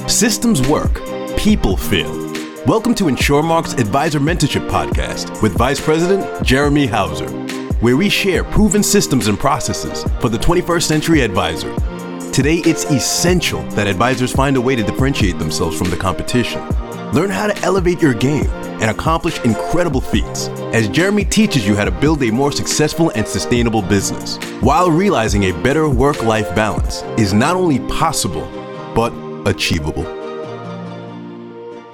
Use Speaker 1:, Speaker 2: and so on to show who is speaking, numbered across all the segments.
Speaker 1: Systems work, people fail. Welcome to InsurMark's Advisor Mentorship Podcast with Vice President Jeremy Hauser, where we share proven systems and processes for the 21st century advisor. Today, it's essential that advisors find a way to differentiate themselves from the competition. Learn how to elevate your game and accomplish incredible feats as Jeremy teaches you how to build a more successful and sustainable business while realizing a better work life balance is not only possible, but achievable.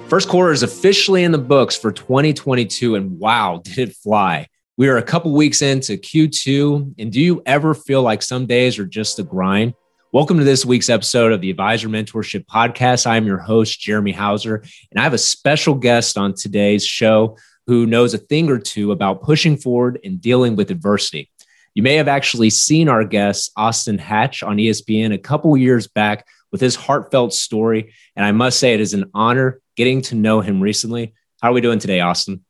Speaker 2: First quarter is officially in the books for 2022, and wow, did it fly! We are a couple weeks into Q2, and do you ever feel like some days are just a grind? Welcome to this week's episode of the Advisor Mentorship Podcast. I'm your host, Jeremy Hauser, and I have a special guest on today's show who knows a thing or two about pushing forward and dealing with adversity. You may have actually seen our guest, Austin Hatch, on ESPN a couple years back with his heartfelt story. And I must say, it is an honor getting to know him recently. How are we doing today, Austin?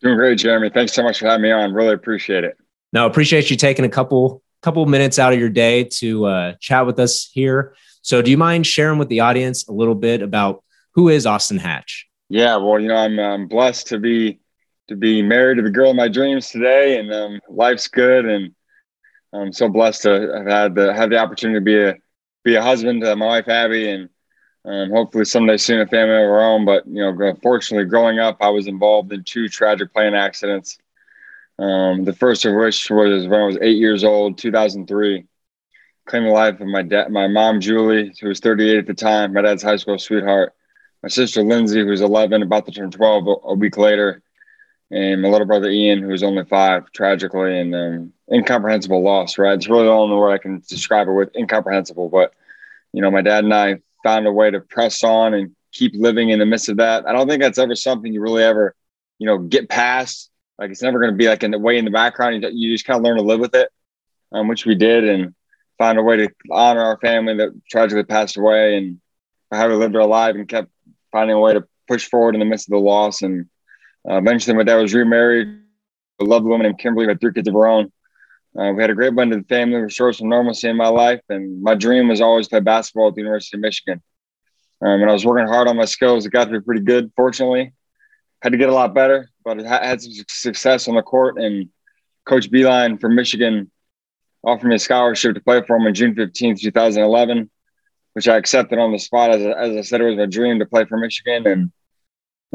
Speaker 3: Doing great, Jeremy. Thanks so much for having me on. Really appreciate it.
Speaker 2: No, appreciate you taking a couple couple minutes out of your day to uh, chat with us here. So, do you mind sharing with the audience a little bit about who is Austin Hatch?
Speaker 3: Yeah, well, you know, I'm, I'm blessed to be to be married to the girl of my dreams today, and um, life's good, and I'm so blessed to have had the have the opportunity to be a be a husband to my wife Abby, and um, hopefully someday soon a family of our own. But you know, fortunately, growing up, I was involved in two tragic plane accidents um, the first of which was when I was eight years old, 2003. Claimed the life of my dad, my mom Julie, who was 38 at the time, my dad's high school sweetheart. My sister Lindsay, who was 11, about to turn 12 a, a week later, and my little brother Ian, who was only five, tragically, and um, incomprehensible loss. Right, it's really the only word I can describe it with, incomprehensible. But you know, my dad and I found a way to press on and keep living in the midst of that. I don't think that's ever something you really ever, you know, get past like it's never going to be like in the way in the background. You, you just kind of learn to live with it, um, which we did, and find a way to honor our family that tragically passed away, and how we lived our life and kept finding a way to push forward in the midst of the loss. And uh, eventually, my dad was remarried. A lovely woman named Kimberly, had three kids of her own. Uh, we had a great blended family, restored some normalcy in my life, and my dream was always to play basketball at the University of Michigan. Um, and I was working hard on my skills. It got to be pretty good, fortunately had to get a lot better, but I had some success on the court. And Coach Beilein from Michigan offered me a scholarship to play for him on June 15th, 2011, which I accepted on the spot. As, as I said, it was my dream to play for Michigan and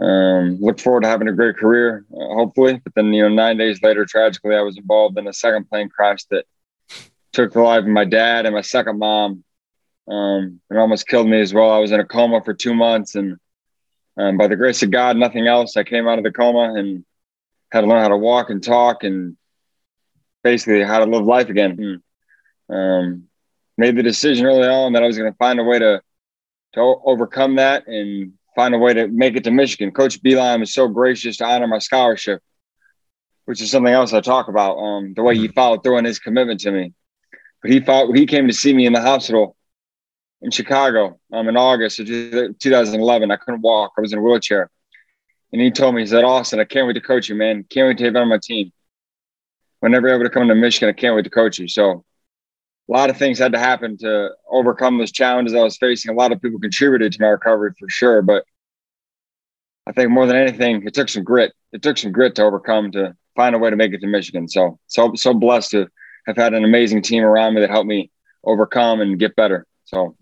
Speaker 3: um, look forward to having a great career, uh, hopefully. But then, you know, nine days later, tragically, I was involved in a second plane crash that took the life of my dad and my second mom. Um, and almost killed me as well. I was in a coma for two months and um, by the grace of God, nothing else. I came out of the coma and had to learn how to walk and talk and basically how to live life again. And, um, made the decision early on that I was going to find a way to to overcome that and find a way to make it to Michigan. Coach Beilein was so gracious to honor my scholarship, which is something else I talk about. Um, the way he followed through on his commitment to me. But he fought, he came to see me in the hospital in Chicago um, in August of 2011. I couldn't walk. I was in a wheelchair. And he told me, he said, Austin, I can't wait to coach you, man. Can't wait to have you on my team. Whenever you're able to come to Michigan, I can't wait to coach you. So a lot of things had to happen to overcome those challenges I was facing. A lot of people contributed to my recovery for sure. But I think more than anything, it took some grit. It took some grit to overcome to find a way to make it to Michigan. So so so blessed to have had an amazing team around me that helped me overcome and get better. So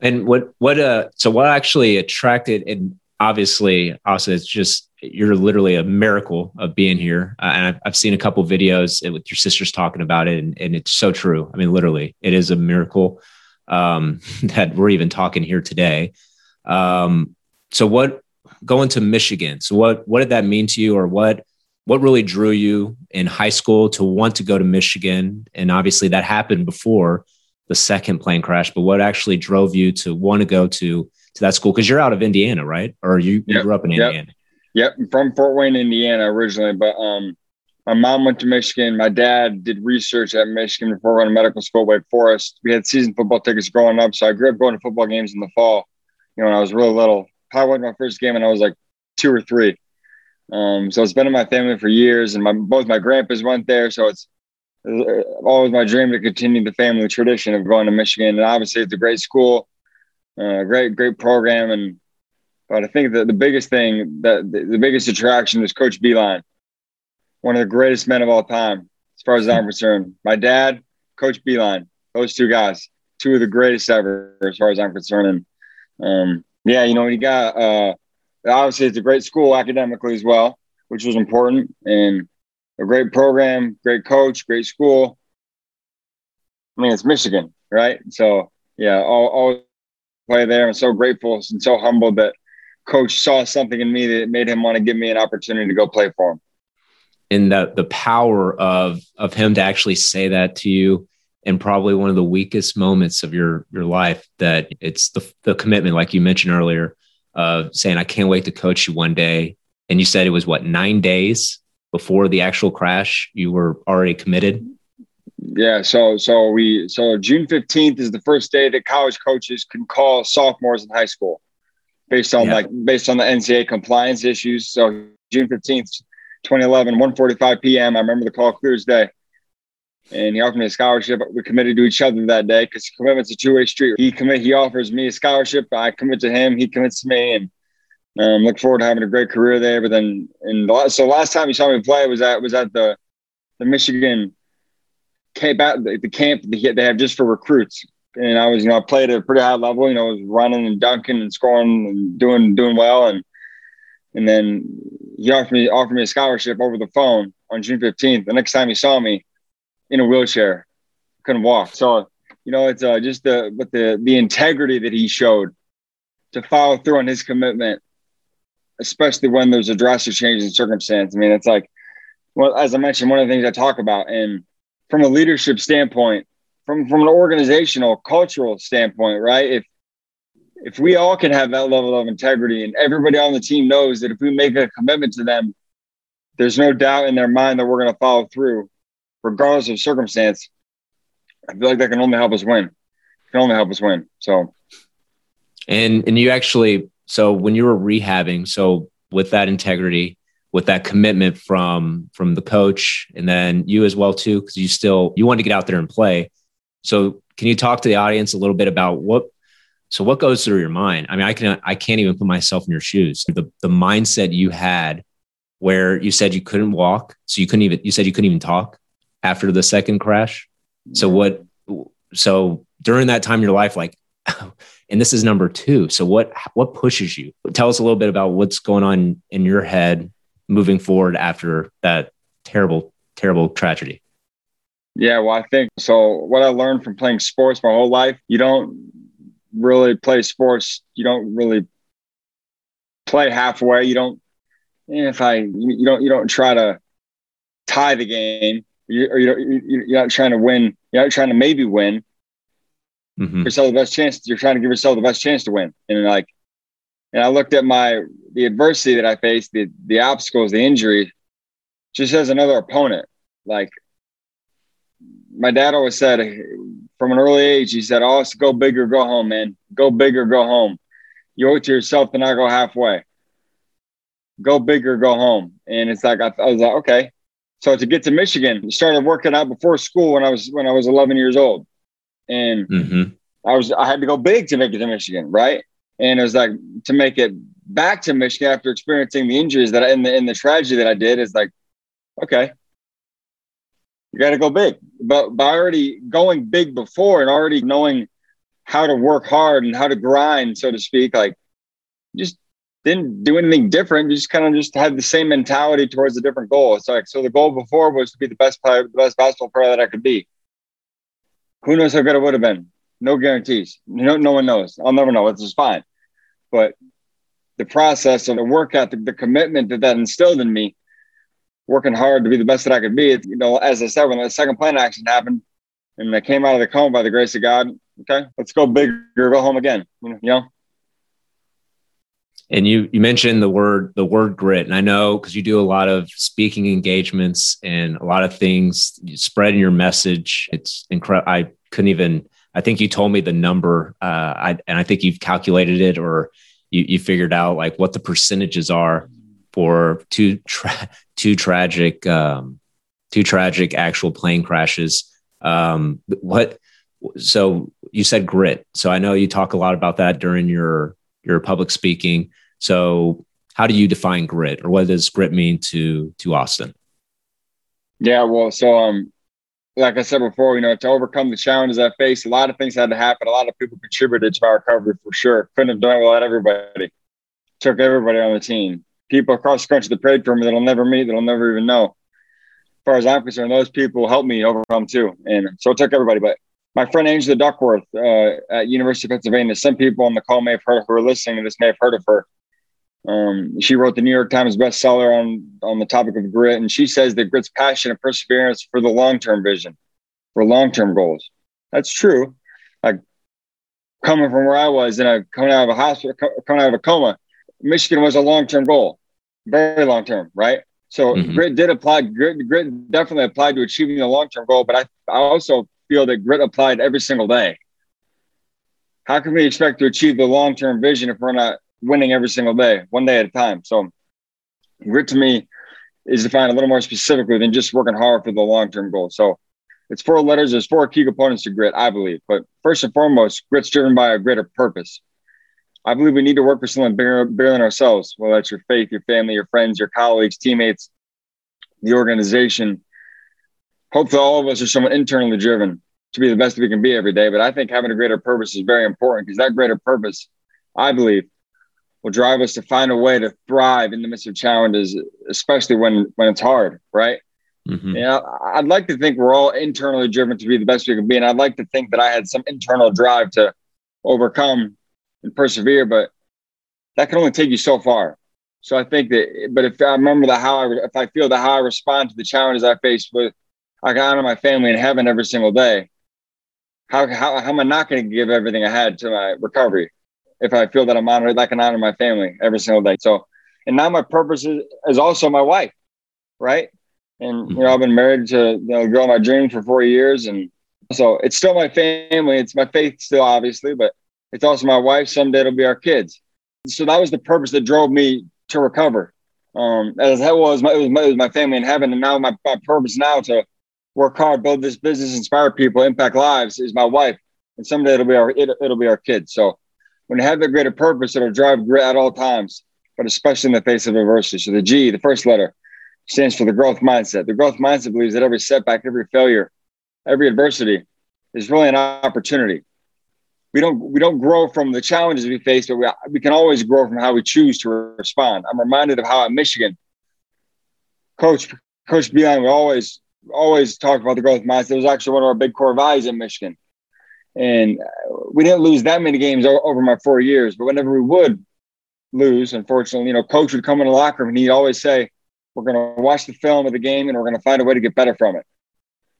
Speaker 2: and what what uh so what actually attracted and obviously also it's just you're literally a miracle of being here uh, and I've, I've seen a couple videos with your sisters talking about it and, and it's so true i mean literally it is a miracle um, that we're even talking here today um, so what going to michigan so what what did that mean to you or what what really drew you in high school to want to go to michigan and obviously that happened before the second plane crash, but what actually drove you to want to go to to that school? Because you're out of Indiana, right? Or you, you grew up in
Speaker 3: yep. Yep, from Fort Wayne, Indiana originally, but um, my mom went to Michigan. My dad did research at Michigan before going to medical school, Wake Forest. We had season football tickets growing up, so I grew up going to football games in the fall. You know, when I was really little. Probably went to my first game when I was like two or three. Um, so it's been in my family for years, and my both my grandpas went there, so it's always my dream to continue the family tradition of going to Michigan. And obviously, it's a great school. uh, great great program, and but I think that the biggest thing that the, the biggest attraction is Coach Beilein, one of the greatest men of all time, as far as I'm concerned. My dad, Coach Beilein, those two guys, two of the greatest ever, as far as I'm concerned. And um, yeah, you know, he got uh, obviously it's a great school academically as well, which was important, and a great program, great coach, great school. I mean, it's Michigan, right? So yeah, all, all play there. I'm so grateful and so humbled that coach saw something in me that made him want to give me an opportunity to go play for him.
Speaker 2: And the the power of of him to actually say that to you in probably one of the weakest moments of your your life that it's the the commitment like you mentioned earlier of saying I can't wait to coach you one day. And you said it was what 9 days before the actual crash you were already committed?
Speaker 3: Yeah, so so we so June fifteenth is the first day that college coaches can call sophomores in high school, based on yeah. like based on the NCAA compliance issues. So June fifteenth, 2011, 1:45 p.m. I remember the call clear as day, and he offered me a scholarship. We committed to each other that day because commitment's a two way street. He commit, he offers me a scholarship. I commit to him. He commits to me, and um, look forward to having a great career there. But then, and the last, so last time you saw me play was at was at the the Michigan camp out the camp they have just for recruits. And I was, you know, I played at a pretty high level. You know, I was running and dunking and scoring and doing doing well. And and then he offered me offered me a scholarship over the phone on June fifteenth. The next time he saw me in a wheelchair, couldn't walk. So you know, it's uh, just the but the the integrity that he showed to follow through on his commitment, especially when there's a drastic change in circumstance. I mean, it's like, well, as I mentioned, one of the things I talk about and from a leadership standpoint, from from an organizational, cultural standpoint, right? If if we all can have that level of integrity and everybody on the team knows that if we make a commitment to them, there's no doubt in their mind that we're going to follow through, regardless of circumstance. I feel like that can only help us win. It can only help us win. So,
Speaker 2: and and you actually, so when you were rehabbing, so with that integrity, with that commitment from from the coach and then you as well too because you still you want to get out there and play so can you talk to the audience a little bit about what so what goes through your mind? I mean i can i can't even put myself in your shoes. The the mindset you had where you said you couldn't walk so you couldn't even you said you couldn't even talk after the second crash. So what so during that time in your life like and this is number two so what what pushes you? Tell us a little bit about what's going on in your head moving forward after that terrible, terrible tragedy?
Speaker 3: Yeah, well, I think so. What I learned from playing sports my whole life, you don't really play sports. You don't really play halfway. You don't. If I, you don't, you don't try to tie the game, you, or you you're not trying to win. You're not trying to maybe win. Mm-hmm. Yourself the best chance. You're trying to give yourself the best chance to win. And like, and I looked at my the adversity that I faced, the the obstacles, the injury, just as another opponent. Like my dad always said from an early age, he said, "Oh, go big or go home, man. Go big or go home. You owe it to yourself to not go halfway. Go big or go home." And it's like I, I was like, okay. So to get to Michigan, I started working out before school when I was when I was 11 years old, and mm-hmm. I was I had to go big to make it to Michigan, right? And it was like to make it back to Michigan after experiencing the injuries that I, in the in the tragedy that I did is like, okay, you got to go big. But by already going big before and already knowing how to work hard and how to grind, so to speak, like just didn't do anything different. You just kind of just had the same mentality towards a different goal. It's like so the goal before was to be the best player, the best basketball player that I could be. Who knows how good it would have been? No guarantees. No, no one knows. I'll never know. It's just fine. But the process of the workout, ethic, the commitment that that instilled in me, working hard to be the best that I could be. You know, as I said, when the second plane accident happened and I came out of the coma by the grace of God, okay, let's go bigger, go home again. You know.
Speaker 2: And you you mentioned the word the word grit, and I know because you do a lot of speaking engagements and a lot of things, spreading your message. It's incredible. I couldn't even I think you told me the number, uh, I, and I think you've calculated it or you, you figured out like what the percentages are for two tra- two tragic um, two tragic actual plane crashes. Um, what so you said grit. So I know you talk a lot about that during your your public speaking. So how do you define grit or what does grit mean to to Austin?
Speaker 3: Yeah, well, so um like I said before, you know, to overcome the challenges I faced, a lot of things had to happen. A lot of people contributed to my recovery for sure. Couldn't have done it without everybody. Took everybody on the team. People across the country that prayed for me that I'll never meet, that I'll never even know. As far as I'm concerned, those people helped me overcome too. And so it took everybody. But my friend Angela Duckworth uh, at University of Pennsylvania, some people on the call may have heard, who are listening to this may have heard of her. Um, she wrote the New York Times bestseller on on the topic of grit, and she says that grit's passion and perseverance for the long term vision, for long term goals. That's true. Like coming from where I was, and coming out of a hospital, coming out of a coma, Michigan was a long term goal, very long term, right? So mm-hmm. grit did apply. Grit, grit definitely applied to achieving the long term goal, but I, I also feel that grit applied every single day. How can we expect to achieve the long term vision if we're not winning every single day, one day at a time. So grit to me is defined a little more specifically than just working hard for the long term goal. So it's four letters. There's four key components to grit, I believe. But first and foremost, grit's driven by a greater purpose. I believe we need to work for someone bigger, bigger than ourselves, whether that's your faith, your family, your friends, your colleagues, teammates, the organization. Hopefully, all of us are somewhat internally driven to be the best we can be every day. But I think having a greater purpose is very important because that greater purpose, I believe, will drive us to find a way to thrive in the midst of challenges, especially when when it's hard, right? Mm-hmm. Yeah, I'd like to think we're all internally driven to be the best we can be, and I'd like to think that I had some internal drive to overcome and persevere, but that can only take you so far. So I think that, but if I remember the how I, if I feel the how I respond to the challenges I face with, I got honor my family in heaven every single day. How, how, how am I not going to give everything I had to my recovery? if I feel that I'm honored, I can honor my family every single day. So, and now my purpose is, is also my wife, right? And you know, mm-hmm. I've been married to you know, the girl of my dreams for four years, and so it's still my family. It's my faith still, obviously, but it's also my wife. Someday it'll be our kids. So that was the purpose that drove me to recover. Um, as that was my, it was my, it was my family in heaven, and now my, my purpose now to work hard, build this business, inspire people, impact lives is my wife, and someday it'll be our it, it'll be our kids. So when you have the greater purpose, it'll drive grit at all times, but especially in the face of adversity. So the G, the first letter, stands for the growth mindset. The growth mindset believes that every setback, every failure, every adversity is really an opportunity. We don't we don't grow from the challenges we face, but we, we can always grow from how we choose to respond. I'm reminded of how at Michigan, Coach Coach Beilein, we always always talk about the growth mindset. It was actually one of our big core values in Michigan. And we didn't lose that many games over my four years, but whenever we would lose, unfortunately, you know, coach would come in the locker room and he'd always say, We're going to watch the film of the game and we're going to find a way to get better from it.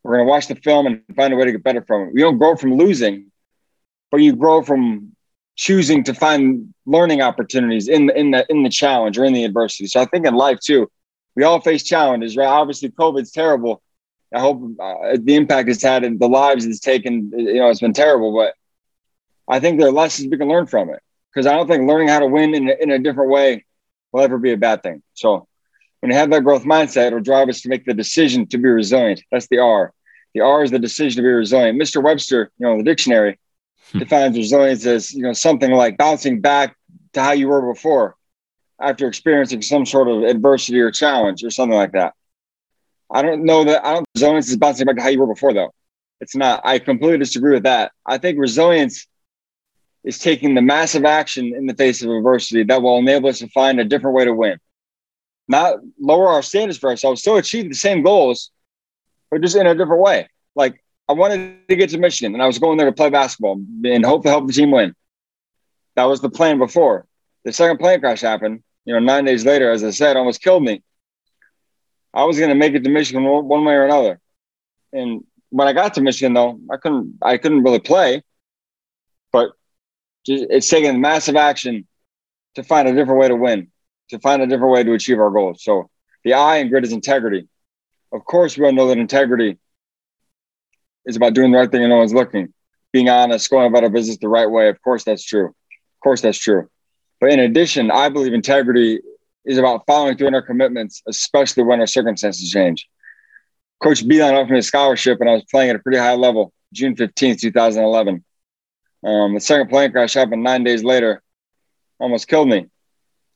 Speaker 3: We're going to watch the film and find a way to get better from it. We don't grow from losing, but you grow from choosing to find learning opportunities in the, in the in the challenge or in the adversity. So I think in life too, we all face challenges, right? Obviously, COVID's terrible, I hope uh, the impact it's had and the lives it's taken, you know, it's been terrible. But I think there are lessons we can learn from it because I don't think learning how to win in a, in a different way will ever be a bad thing. So when you have that growth mindset, it'll drive us to make the decision to be resilient. That's the R. The R is the decision to be resilient. Mr. Webster, you know, the dictionary defines resilience as you know something like bouncing back to how you were before after experiencing some sort of adversity or challenge or something like that. I don't know that I don't resilience is bouncing back to how you were before though. It's not. I completely disagree with that. I think resilience is taking the massive action in the face of adversity that will enable us to find a different way to win. Not lower our standards for ourselves, still achieve the same goals, but just in a different way. Like I wanted to get to Michigan and I was going there to play basketball and hope to help the team win. That was the plan before. The second plane crash happened, you know, nine days later, as I said, almost killed me. I was going to make it to Michigan one way or another. And when I got to Michigan, though, I couldn't I couldn't really play. But it's taken massive action to find a different way to win, to find a different way to achieve our goals. So the I in grit is integrity. Of course, we all know that integrity is about doing the right thing and no one's looking, being honest, going about our business the right way. Of course, that's true. Of course, that's true. But in addition, I believe integrity is about following through on our commitments, especially when our circumstances change. Coach Beilein offered me a scholarship and I was playing at a pretty high level, June 15th, 2011. Um, the second plane crash happened nine days later, almost killed me.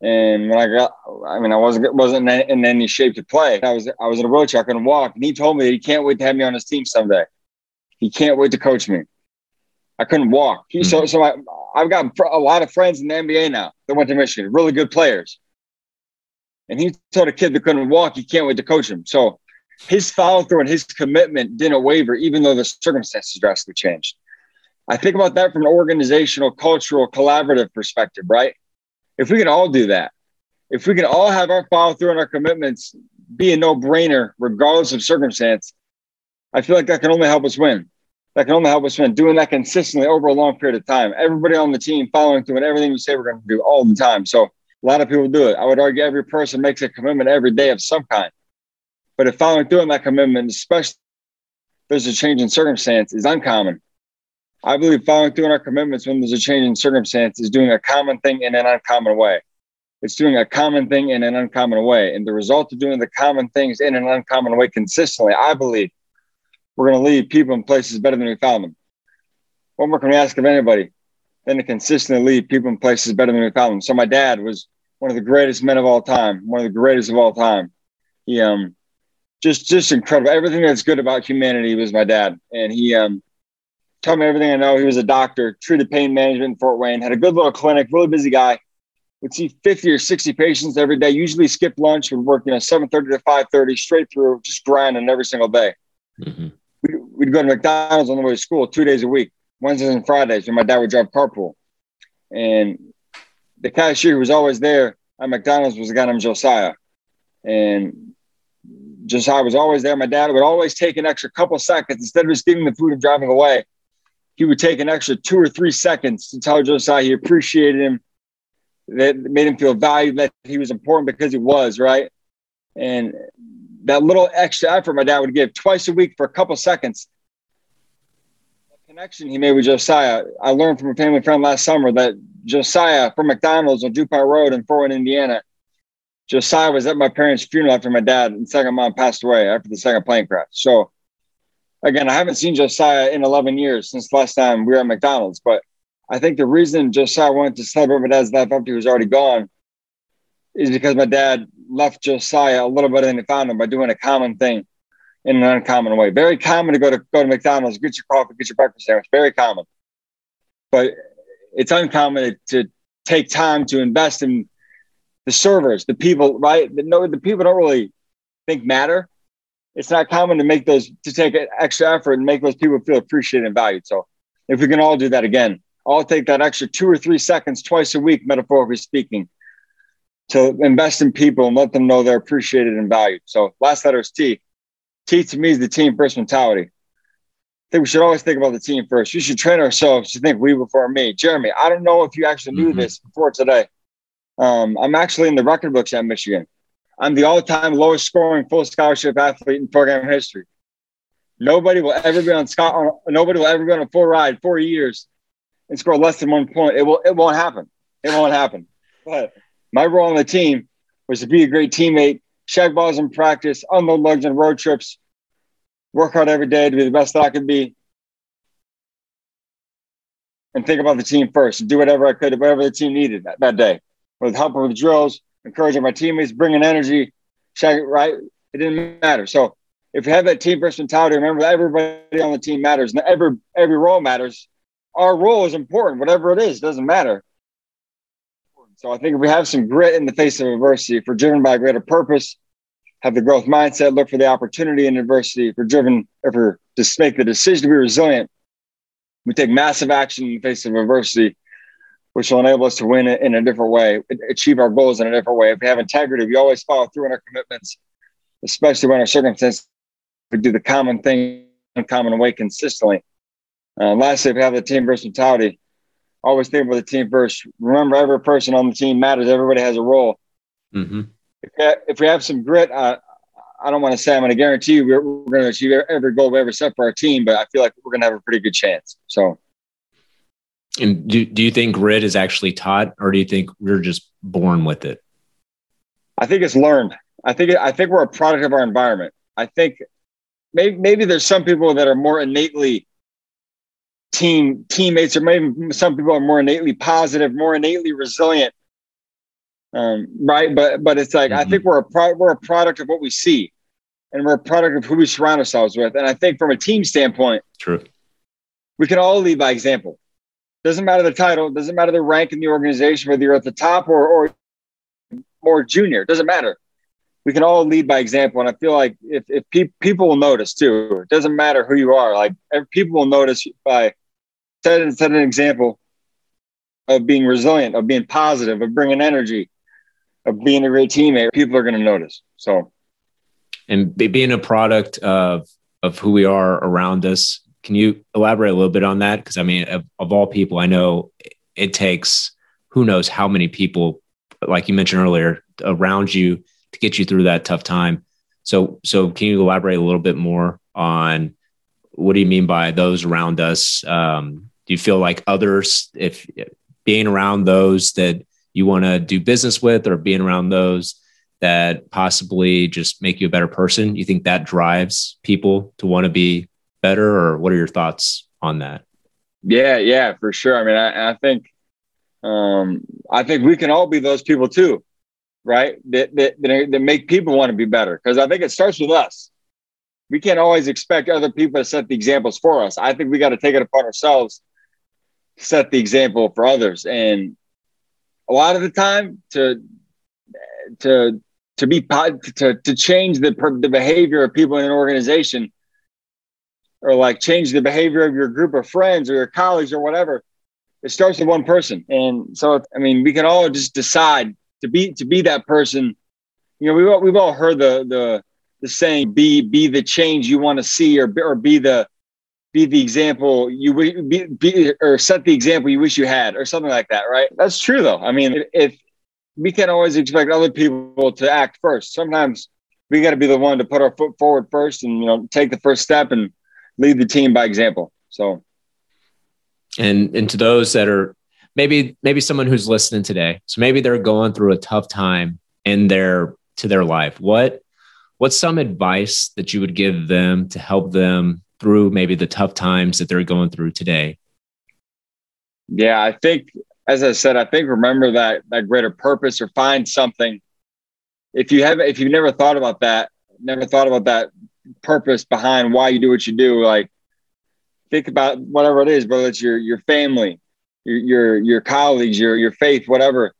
Speaker 3: And when I got, I mean, I wasn't wasn't in any shape to play. I was I was in a wheelchair, I couldn't walk, and he told me that he can't wait to have me on his team someday. He can't wait to coach me. I couldn't walk. He, mm-hmm. So so I, I've got a lot of friends in the NBA now that went to Michigan, really good players. And he told a kid that couldn't walk, he can't wait to coach him. So his follow through and his commitment didn't waver, even though the circumstances drastically changed. I think about that from an organizational, cultural, collaborative perspective, right? If we can all do that, if we can all have our follow through and our commitments be a no brainer, regardless of circumstance, I feel like that can only help us win. That can only help us win. Doing that consistently over a long period of time. Everybody on the team following through and everything we say we're going to do all the time. So a lot of people do it. I would argue every person makes a commitment every day of some kind. But if following through on that commitment, especially there's a change in circumstance, is uncommon. I believe following through on our commitments when there's a change in circumstance is doing a common thing in an uncommon way. It's doing a common thing in an uncommon way. And the result of doing the common things in an uncommon way consistently, I believe we're going to leave people in places better than we found them. What more can we ask of anybody than to consistently leave people in places better than we found them? So my dad was one of the greatest men of all time, one of the greatest of all time. He um just just incredible. Everything that's good about humanity was my dad. And he um taught me everything I know. He was a doctor, treated pain management in Fort Wayne, had a good little clinic, really busy guy. Would see 50 or 60 patients every day, usually skip lunch, would work, you know, 7:30 to 5:30 straight through, just grinding every single day. Mm-hmm. We'd, go to McDonald's on the way to school two days a week, Wednesdays and Fridays, and my dad would drive carpool. And the cashier who was always there at McDonald's was a guy named Josiah. And Josiah was always there. My dad would always take an extra couple seconds instead of just giving the food and driving away he would take an extra two or three seconds to tell Josiah he appreciated him, that made him feel valued, that he was important because he was, right? And that little extra effort my dad would give twice a week for a couple seconds. Connection he made with Josiah. I learned from a family friend last summer that Josiah from McDonald's on DuPont Road in Fort Wayne, Indiana. Josiah was at my parents' funeral after my dad and second mom passed away after the second plane crash. So again, I haven't seen Josiah in 11 years since last time we were at McDonald's. But I think the reason Josiah wanted to celebrate my dad's life after he was already gone is because my dad left Josiah a little better than he found him by doing a common thing in an uncommon way. Very common to go to go to McDonald's, get your coffee, get your breakfast sandwich. Very common, but it's uncommon to, take time to invest in the servers, the people. Right? The, no, the people don't really think matter it's not common to make those to take extra effort and make those people feel appreciated and valued. So if we can all do that again, I'll take that extra two or three seconds twice a week, metaphorically speaking, to invest in people and let them know they're appreciated and valued. So last letter is T. T to me is the team first mentality. I think we should always think about the team first. We should train ourselves to think we before me. Jeremy, I don't know if you actually knew mm-hmm. this before today. Um, I'm actually in the record books at Michigan. I'm the all-time lowest scoring full scholarship athlete in program history. Nobody will ever be on Scott. Nobody will ever be on a full ride four years and score less than one point. It will. It won't happen. It won't happen. But my role on the team was to be a great teammate, shag balls in practice, unload lugs on road trips, work hard every day to be the best that I could be, and think about the team first and do whatever I could, whatever the team needed that, that day, with help with drills, encouraging my teammates, bringing energy, shag, right? It didn't matter. So if you have that team first mentality, remember that everybody on the team matters and every every role matters. Our role is important, whatever it is, doesn't matter. So I think if we have some grit in the face of adversity, if we're driven by a greater purpose, have the growth mindset, look for the opportunity in adversity, if we're driven, if we're just make the decision to be resilient, we take massive action in the face of adversity which will enable us to win in a different way, achieve our goals in a different way. If we have integrity, we always follow through on our commitments, especially when our circumstances, we do the common thing in common way consistently. Uh, lastly, if we have the team first mentality, always think about the team first. Remember, every person on the team matters. Everybody has a role. Mm-hmm. If, we have, if, we have, some grit, uh, I don't want to say I'm going to guarantee you we're, we're going to achieve every goal we ever set for our team, but I feel like we're going to have a pretty good chance. So.
Speaker 2: And do, do you think grit is actually taught or do you think we're just born with it?
Speaker 3: I think it's learned. I think I think we're a product of our environment. I think maybe maybe there's some people that are more innately team teammates, or maybe some people are more innately positive, more innately resilient. Um, right, but but it's like mm-hmm. I think we're a pro- we're a product of what we see, and we're a product of who we surround ourselves with. And I think from a team standpoint,
Speaker 2: true,
Speaker 3: we can all lead by example. Doesn't matter the title, doesn't matter the rank in the organization, whether you're at the top or or more junior, doesn't matter. We can all lead by example, and I feel like if if pe- people will notice too, it doesn't matter who you are. Like people will notice by setting set an example of being resilient, of being positive, of bringing energy, of being a great teammate. People are going to notice. So,
Speaker 2: and being a product of of who we are around us can you elaborate a little bit on that? Because I mean, of, of all people, I know it takes who knows how many people, like you mentioned earlier, around you to get you through that tough time. So, so can you elaborate a little bit more on what do you mean by those around us? Um, do you feel like others, if being around those that you want to do business with, or being around those that possibly just make you a better person, you think that drives people to want to be better, or what are your thoughts on that?
Speaker 3: Yeah, yeah, for sure. I mean, I, I think, um, I think we can all be those people too, right? That that that, make people want to be better. Because I think it starts with us. We can't always expect other people to set the examples for us. I think we got to take it upon ourselves set the example for others. And a lot of the time, to to to be to to change the the behavior of people in an organization or like change the behavior of your group of friends or your colleagues or whatever it starts with one person. And so i mean we can all just decide to be to be that person. You know we've all, we've all heard the the the saying be be the change you want to see or or be the be the example you be, be or set the example you wish you had or something like that right that's true though i mean if we can't always expect other people to act first sometimes we got to be the one to put our foot forward first and you know take the first step and lead the team by example. So,
Speaker 2: and and to those that are maybe maybe someone who's listening today, so maybe they're going through a tough time in their to their life. What what's some advice that you would give them to help them through maybe the tough times that they're going through today?
Speaker 3: Yeah, I think as I said, I think remember that that greater purpose or find something. If you have if you've never thought about that, never thought about that purpose behind why you do what you do. Like think about whatever it is, whether it's your your family, your your your colleagues, your your faith, whatever.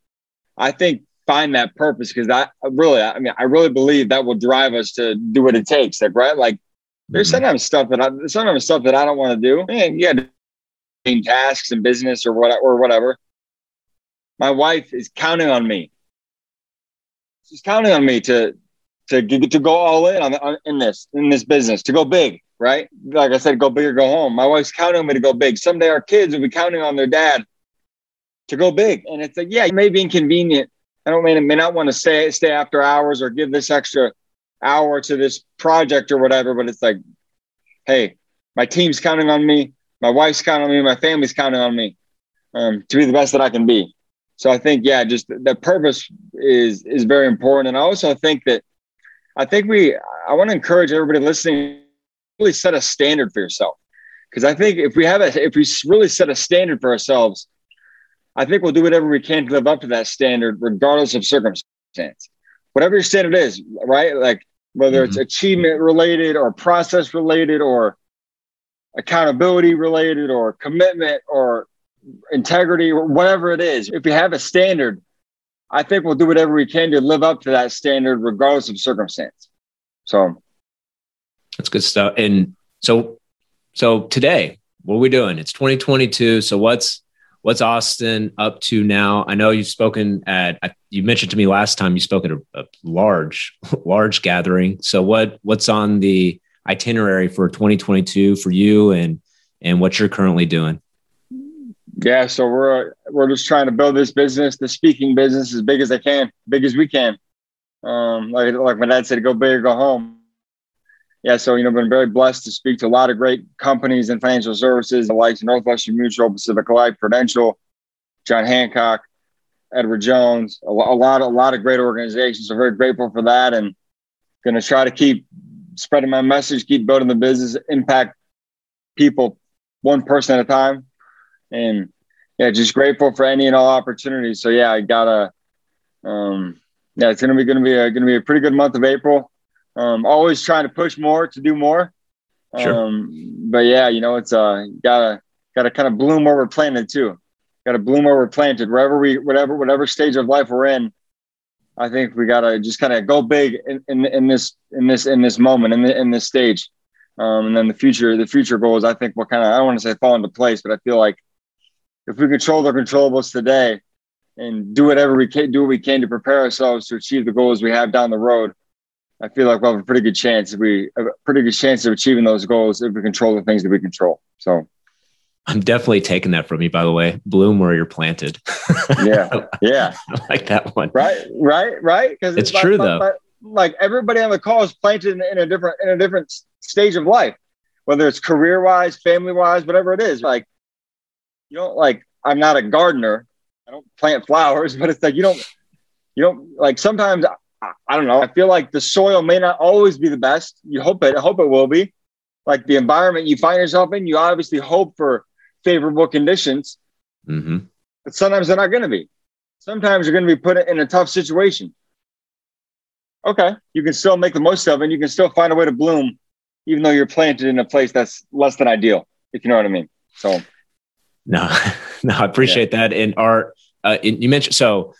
Speaker 3: I think find that purpose because I really, I mean, I really believe that will drive us to do what it takes. Like right, like there's mm-hmm. sometimes stuff that I sometimes stuff that I don't want to do. And yeah, tasks and business or what or whatever. My wife is counting on me. She's counting on me to to to go all in on, on in this in this business to go big right like i said go big or go home my wife's counting on me to go big someday our kids will be counting on their dad to go big and it's like yeah it may be inconvenient i don't mean it may not want to stay stay after hours or give this extra hour to this project or whatever but it's like hey my team's counting on me my wife's counting on me my family's counting on me um, to be the best that i can be so i think yeah just the purpose is is very important and i also think that I think we, I want to encourage everybody listening, really set a standard for yourself. Because I think if we have a, if we really set a standard for ourselves, I think we'll do whatever we can to live up to that standard, regardless of circumstance. Whatever your standard is, right? Like whether mm-hmm. it's achievement related or process related or accountability related or commitment or integrity or whatever it is. If you have a standard, I think we'll do whatever we can to live up to that standard, regardless of circumstance. So
Speaker 2: that's good stuff. And so, so today, what are we doing? It's 2022. So what's what's Austin up to now? I know you've spoken at you mentioned to me last time you spoke at a, a large large gathering. So what what's on the itinerary for 2022 for you and and what you're currently doing?
Speaker 3: Yeah, so we're we're just trying to build this business, the speaking business, as big as I can, big as we can. Um, like like my dad said, go big or go home. Yeah, so you know, been very blessed to speak to a lot of great companies and financial services, the likes of Northwestern Mutual, Pacific Life, Prudential, John Hancock, Edward Jones, a, a lot, a lot of great organizations. So very grateful for that, and going to try to keep spreading my message, keep building the business, impact people one person at a time. And yeah, just grateful for any and all opportunities. So yeah, I gotta, um, yeah, it's gonna be gonna be a gonna be a pretty good month of April. Um, always trying to push more to do more. Sure. Um, but yeah, you know, it's uh gotta gotta kind of bloom where we're planted too. Gotta bloom where we're planted. Wherever we whatever whatever stage of life we're in, I think we gotta just kind of go big in, in, in this in this in this moment in the, in this stage. Um, and then the future the future goals I think will kind of I don't want to say fall into place, but I feel like if we control the controllables today and do whatever we can do what we can to prepare ourselves to achieve the goals we have down the road, I feel like we'll have a pretty good chance. If we a pretty good chance of achieving those goals if we control the things that we control. So
Speaker 2: I'm definitely taking that from you, by the way. Bloom where you're planted.
Speaker 3: yeah. Yeah.
Speaker 2: I like that one.
Speaker 3: Right. Right. Right.
Speaker 2: Because it's, it's, true like, though. Like,
Speaker 3: like, everybody on the call is planted in, in, a different in a different stage of life, whether it's career wise, family wise, whatever it is. Like you don't like. I'm not a gardener. I don't plant flowers, but it's like you don't you don't like sometimes I don't know. I feel like the soil may not always be the best. You hope it. I hope it will be. Like the environment you find yourself in, you obviously hope for favorable conditions,
Speaker 2: mm-hmm.
Speaker 3: but sometimes they're not going to be. Sometimes you're going to be put in a tough situation. Okay, you can still make the most of it. and You can still find a way to bloom, even though you're planted in a place that's less than ideal. If you know what I mean. So,
Speaker 2: no, no, I appreciate yeah. that. And art, uh, you mentioned so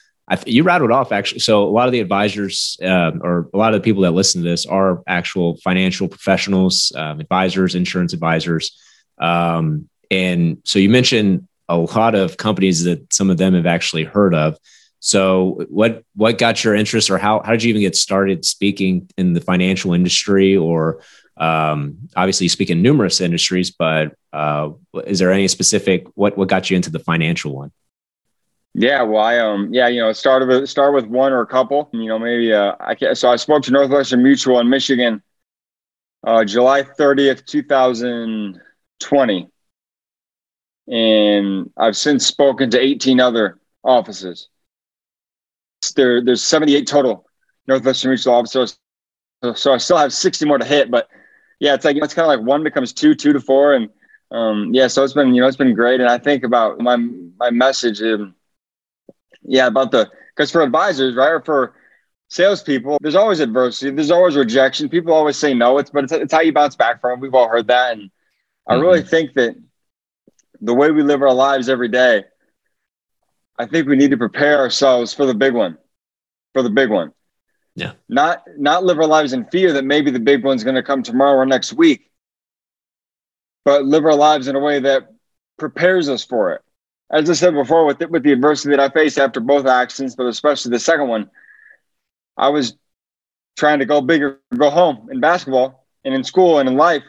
Speaker 2: you rattled off actually. So a lot of the advisors um, or a lot of the people that listen to this are actual financial professionals, um, advisors, insurance advisors. Um, and so you mentioned a lot of companies that some of them have actually heard of. So what what got your interest, or how how did you even get started speaking in the financial industry, or um, obviously you speak in numerous industries, but uh, is there any specific what what got you into the financial one?
Speaker 3: Yeah, well, I um, yeah, you know, start with start with one or a couple. You know, maybe uh, I can, so I spoke to Northwestern Mutual in Michigan, uh, July thirtieth, two thousand twenty, and I've since spoken to eighteen other offices. There, there's seventy eight total Northwestern Mutual offices, so, I still have sixty more to hit. But yeah, it's like it's kind of like one becomes two, two to four, and um, yeah, so it's been you know it's been great. And I think about my my message. Um, yeah, about the because for advisors, right, or for salespeople, there's always adversity, there's always rejection. People always say no. It's but it's, it's how you bounce back from. It. We've all heard that, and mm-hmm. I really mm-hmm. think that the way we live our lives every day, I think we need to prepare ourselves for the big one, for the big one.
Speaker 2: Yeah.
Speaker 3: Not not live our lives in fear that maybe the big one's going to come tomorrow or next week, but live our lives in a way that prepares us for it as I said before, with the, with the adversity that I faced after both accidents, but especially the second one, I was trying to go bigger, go home in basketball and in school and in life,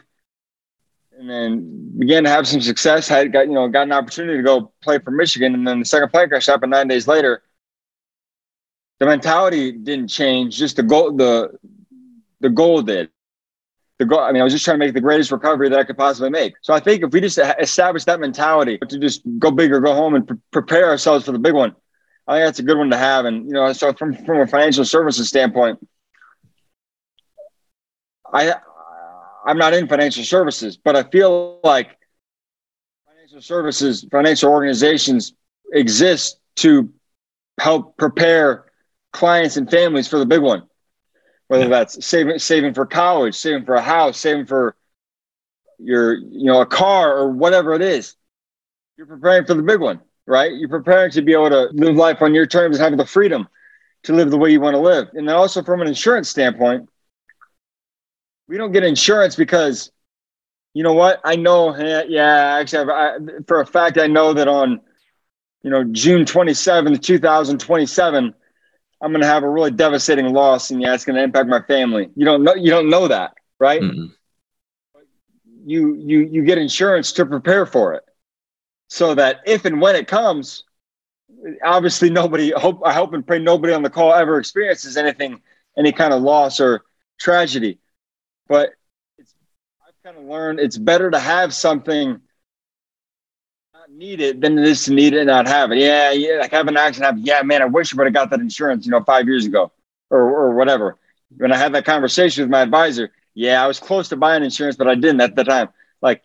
Speaker 3: and then began to have some success. Had got you know got an opportunity to go play for Michigan, and then the second plane crash happened nine days later. The mentality didn't change; just the goal the the goal did the goal. I mean, I was just trying to make the greatest recovery that I could possibly make. So I think if we just establish that mentality to just go big or go home and pre- prepare ourselves for the big one, I think that's a good one to have. And you know, so from from a financial services standpoint, I I'm not in financial services, but I feel like financial services, financial organizations exist to help prepare clients and families for the big one whether that's saving saving for college, saving for a house, saving for your you know a car or whatever it is. You're preparing for the big one, right? You're preparing to be able to live life on your terms and have the freedom to live the way you want to live. And then also from an insurance standpoint, we don't get insurance because you know what? I know, yeah, actually, I, for a fact, I know that on, you know, June 27th, 2027, I'm going to have a really devastating loss, and yeah, it's going to impact my family. You don't know. You don't know that, right? Mm-hmm. You you you get insurance to prepare for it, so that if and when it comes, obviously nobody. Hope I hope and pray nobody on the call ever experiences anything, any kind of loss or tragedy. But it's, I've kind of learned it's better to have something need it than it is to need it and not have it. Yeah, yeah, like have an accident happen. Yeah, man, I wish I would have got that insurance, you know, five years ago or or whatever. When I had that conversation with my advisor, yeah, I was close to buying insurance, but I didn't at the time. Like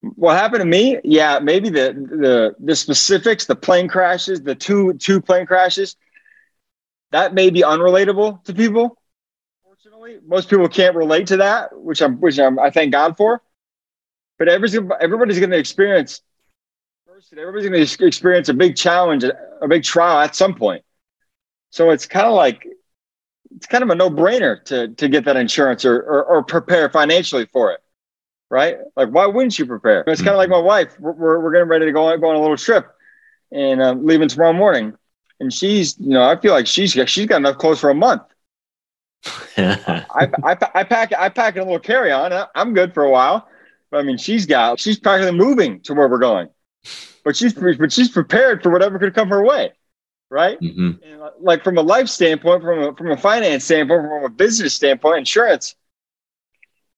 Speaker 3: what happened to me? Yeah, maybe the the the specifics, the plane crashes, the two two plane crashes, that may be unrelatable to people. Fortunately, most people can't relate to that, which I'm which I'm, I thank God for. But everybody's everybody's going to experience everybody's going to experience a big challenge, a big trial at some point. So it's kind of like it's kind of a no brainer to to get that insurance or, or, or prepare financially for it, right? Like why wouldn't you prepare? It's kind of like my wife. We're, we're getting ready to go on, go on a little trip and um, leaving tomorrow morning, and she's you know I feel like she's she's got enough clothes for a month. I, I, I pack I pack in a little carry on. I'm good for a while, but I mean she's got she's practically moving to where we're going but she's but she's prepared for whatever could come her way, right? Mm-hmm. And uh, like from a life standpoint, from a from a finance standpoint, from a business standpoint, insurance.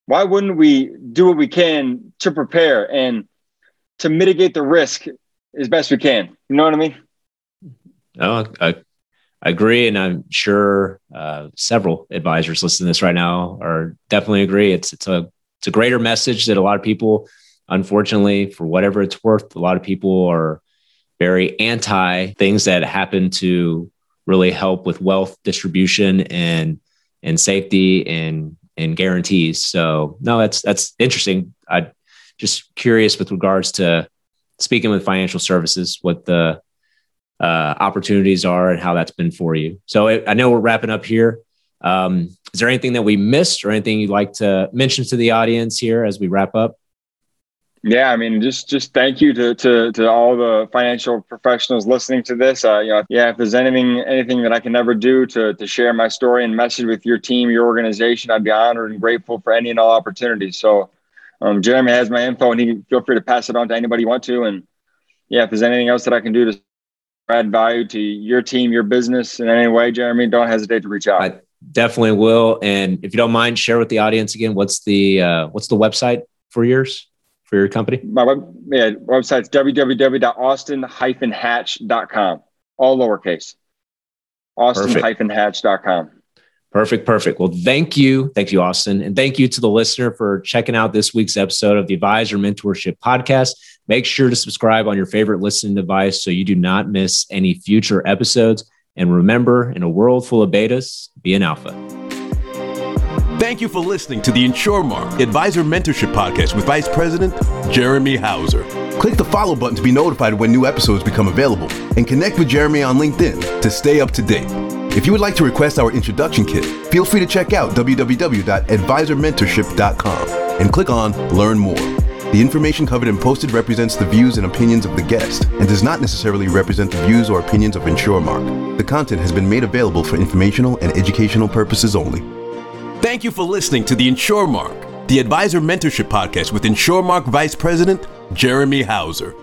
Speaker 3: Why wouldn't we do what we can to prepare and to mitigate the risk as best we can? You know what I mean?
Speaker 2: No, I, I agree, and I'm sure uh, several advisors listening to this right now are definitely agree. It's it's a it's a greater message that a lot of people unfortunately, for whatever it's worth, a lot of people are very anti things that happen to really help with wealth distribution and and safety and and guarantees. So no, that's that's interesting. I just curious with regards to speaking with financial services, what the uh, opportunities are and how that's been for you. So I, I know we're wrapping up here. Um, is there anything that we missed or anything you'd like to mention to the audience here as we wrap up?
Speaker 3: Yeah, I mean, just just thank you to to to all the financial professionals listening to this. Uh, you know, yeah, if there's anything anything that I can ever do to to share my story and message with your team, your organization, I'd be honored and grateful for any and all opportunities. So, um, Jeremy has my info, and he can feel free to pass it on to anybody you want to. And yeah, if there's anything else that I can do to add value to your team, your business in any way, Jeremy, don't hesitate to reach out. I
Speaker 2: definitely will. And if you don't mind, share with the audience again. What's the uh, what's the website for yours? For your company?
Speaker 3: My web, yeah, website's www.austin-hatch.com, all lowercase. Austin-hatch.com.
Speaker 2: Perfect, perfect. Well, thank you. Thank you, Austin. And thank you to the listener for checking out this week's episode of the Advisor Mentorship Podcast. Make sure to subscribe on your favorite listening device so you do not miss any future episodes. And remember, in a world full of betas, be an alpha.
Speaker 1: Thank you for listening to the InsurMark Advisor Mentorship Podcast with Vice President Jeremy Hauser. Click the follow button to be notified when new episodes become available and connect with Jeremy on LinkedIn to stay up to date. If you would like to request our introduction kit, feel free to check out www.advisormentorship.com and click on Learn More. The information covered and posted represents the views and opinions of the guest and does not necessarily represent the views or opinions of InsurMark. The content has been made available for informational and educational purposes only. Thank you for listening to the InsurMark, the advisor mentorship podcast with InsurMark Vice President Jeremy Hauser.